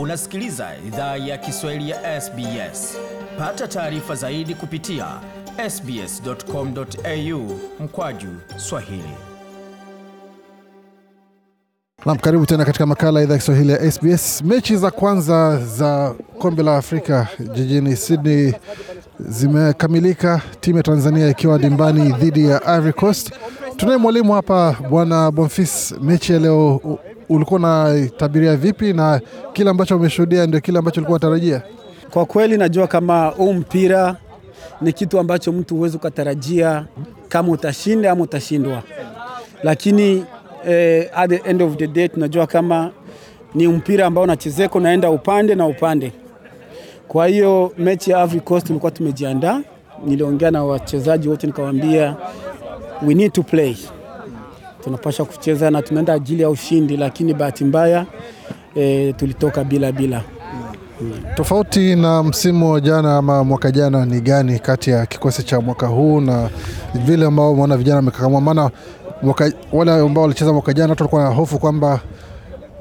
Unasikiliza idhaa ya Kiswahili ya SBS. Pata taarifa zaidi kupitia sbs.com.au mkwaju swahili. Nam, karibu tena katika makala ya idhaa ya Kiswahili ya SBS. Mechi za kwanza za kombe la Afrika jijini Sydney zimekamilika, timu ya Tanzania ikiwa dimbani dhidi ya Ivory Coast. Tunaye mwalimu hapa, Bwana Bonfis. Mechi ya leo ulikuwa unatabiria vipi, na kile ambacho umeshuhudia ndio kile ambacho ulikuwa unatarajia? Kwa kweli najua kama huu mpira ni kitu ambacho mtu huwezi ukatarajia kama utashinda ama utashindwa, lakini eh, at the end of the day tunajua kama ni mpira ambao unachezeka unaenda upande na upande. Kwa hiyo mechi ya Ivory Coast tulikuwa tumejiandaa, niliongea na wachezaji wote nikawaambia we need to play, tunapasha kucheza na tumeenda ajili ya ushindi, lakini bahati mbaya e, tulitoka bila bila. Tofauti na msimu wa jana ama mwaka jana ni gani kati ya kikosi cha mwaka huu na vile ambao umeona vijana wamekakamua? Maana wale ambao walicheza mwaka jana watu walikuwa na hofu kwamba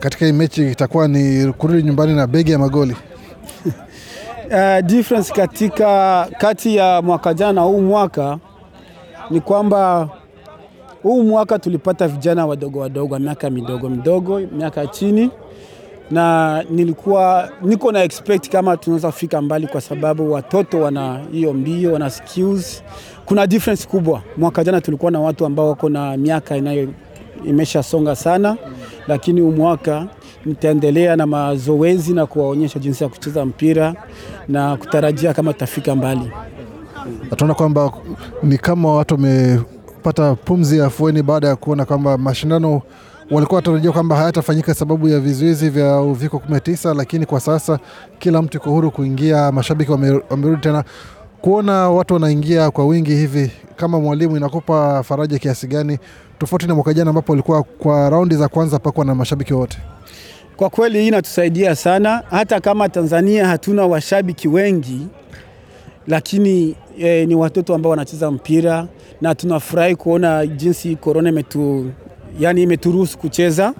katika hii mechi itakuwa ni kurudi nyumbani na begi ya magoli. Uh, difference katika kati ya mwaka jana na huu mwaka ni kwamba huu mwaka tulipata vijana wadogo wadogo miaka midogo midogo, miaka chini, na nilikuwa niko na expect kama tunaweza kufika mbali, kwa sababu watoto wana hiyo mbio, wana skills. Kuna difference kubwa. Mwaka jana tulikuwa na watu ambao wako na miaka inayo imeshasonga sana, lakini huu mwaka nitaendelea na mazoezi na kuwaonyesha jinsi ya kucheza mpira na kutarajia kama tutafika mbali. Na tunaona kwamba ni kama watu wamepata pumzi ya afueni baada ya kuona kwamba mashindano walikuwa watarajia kwamba hayatafanyika sababu ya vizuizi vya uviko 19, lakini kwa sasa kila mtu iko huru kuingia. Mashabiki wamerudi tena kuona watu wanaingia kwa wingi hivi. Kama mwalimu, inakupa faraja kiasi gani, tofauti na mwaka jana ambapo walikuwa kwa raundi za kwanza pakuwa na mashabiki wote? Kwa kweli hii inatusaidia sana, hata kama Tanzania hatuna washabiki wengi, lakini eh, ni watoto ambao wanacheza mpira na tunafurahi kuona jinsi korona imetu, yani imeturuhusu kucheza.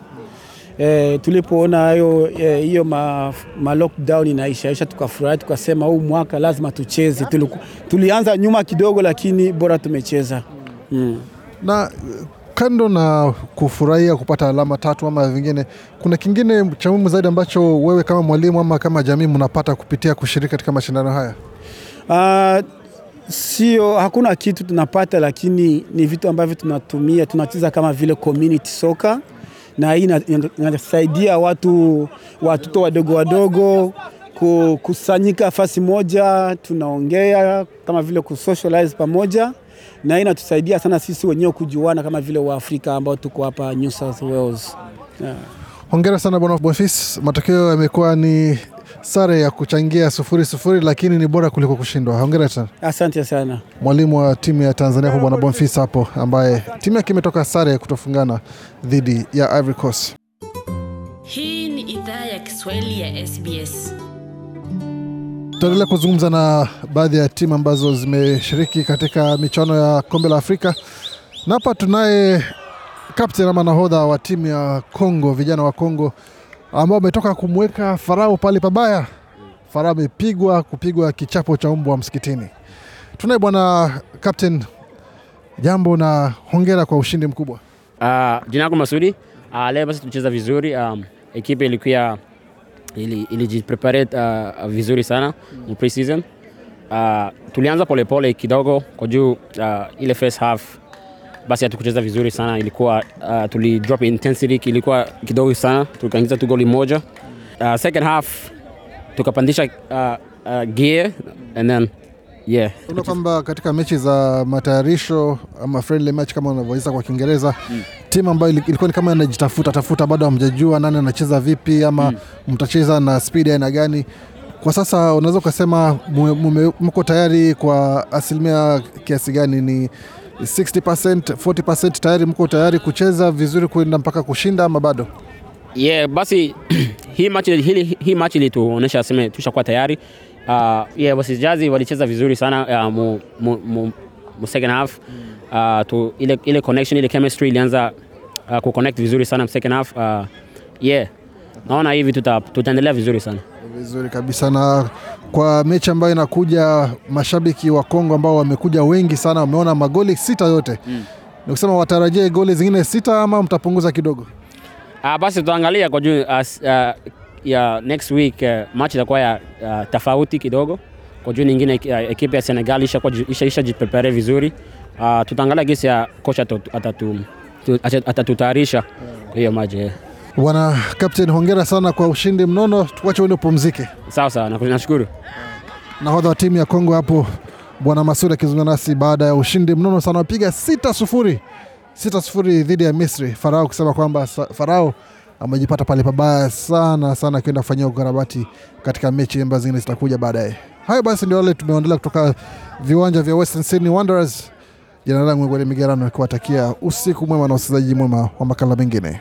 eh, tulipoona hayo eh, hiyo ma, ma lockdown inaishaisha, tukafurahi tukasema, huu mwaka lazima tucheze. Tuliku, tulianza nyuma kidogo, lakini bora tumecheza mm. na eh, kando na kufurahia kupata alama tatu ama vingine, kuna kingine cha muhimu zaidi ambacho wewe kama mwalimu ama kama jamii mnapata kupitia kushiriki katika mashindano haya? Uh, sio, hakuna kitu tunapata, lakini ni vitu ambavyo tunatumia, tunacheza kama vile community soka, na hii ina- ina- inasaidia watu watoto wadogo wadogo kukusanyika fasi moja, tunaongea kama vile kusocialize pamoja, na hii inatusaidia sana sisi wenyewe kujuana kama vile Waafrika ambao tuko hapa New South Wales yeah. Hongera sana bwana Bonfils, matokeo yamekuwa ni sare ya kuchangia sufuri sufuri, lakini ni bora kuliko kushindwa. Hongera sana Asante sana. mwalimu wa timu ya Tanzania hapo bwana Bonfils hapo, ambaye timu yake imetoka sare ya kutofungana dhidi ya Ivory Coast. Hii ni idhaa ya Kiswahili ya SBS. Tutaendelea kuzungumza na baadhi ya timu ambazo zimeshiriki katika michuano ya kombe la Afrika, na hapa tunaye kapteni ama nahodha wa timu ya Kongo, vijana wa Kongo ambao ametoka kumweka Farao pale pabaya. Farao amepigwa kupigwa kichapo cha mbwa msikitini. Tunaye bwana captain, jambo na hongera kwa ushindi mkubwa. Uh, jina langu Masudi. Uh, leo basi tulicheza vizuri. Um, ekipe ilikuwa ili, ilijiprepare uh, vizuri sana mm. pre-season. Uh, tulianza polepole kidogo kwa juu uh, ile first half basi hatukucheza vizuri sana, ilikuwa uh, tuli drop intensity ilikuwa kidogo sana, tukaingiza tu goli moja. Uh, second half tukapandisha uh, uh, gear and then yeah Una kwamba katika mechi za matayarisho ama friendly match kama unavyoita kwa Kiingereza timu ambayo ili- ilikuwa ni kama inajitafuta tafuta, bado hamjajua nani anacheza vipi ama mtacheza na speed aina gani. Kwa sasa unaweza ukasema mko tayari kwa asilimia kiasi gani? Ni 60%, 40% tayari mko tayari kucheza vizuri kuenda mpaka kushinda ama bado? Yeah, basi hii match hii, hii match ilituonesha sema tushakuwa tayari. Uh, yeah, basi Jazi walicheza vizuri sana uh, mu, mu, mu, mu second half. Uh, tu, ile, ile connection ile chemistry ilianza uh, kuconnect vizuri sana second half. Uh, yeah. naona hivi tuta, tutaendelea vizuri sana. Vizuri kabisa. Na kwa mechi ambayo inakuja, mashabiki wa Kongo ambao wamekuja wengi sana, wameona magoli sita yote mm. ni kusema watarajie goli zingine sita ama mtapunguza kidogo? Ah, basi tutaangalia kwa juu as, uh, ya next week uh, match itakuwa ya uh, tofauti kidogo kwa juu nyingine uh, ekipe ya Senegal isha jiprepare vizuri uh, tutaangalia gisi ya kocha atatu- atatu- tu- atatutayarisha hiyo maji. Bwana Captain, hongera sana kwa ushindi mnono, tuache uende upumzike. Sawa sawa, nashukuru. Nahodha wa timu ya Kongo hapo Bwana Masudi akizungumza nasi baada ya ushindi mnono sana, wapiga sita sufuri sita sufuri dhidi ya Misri. Farao kusema kwamba Farao amejipata pale pabaya sana sana, akienda kufanyia ukarabati katika mechi ambazo zingine zitakuja baadaye. Hayo basi ndio wale tumeondelea kutoka viwanja vya Western Sydney Wanderers. Jina langu Gwede Migerano, nikiwatakia usiku mwema na usikilizaji mwema wa makala mengine.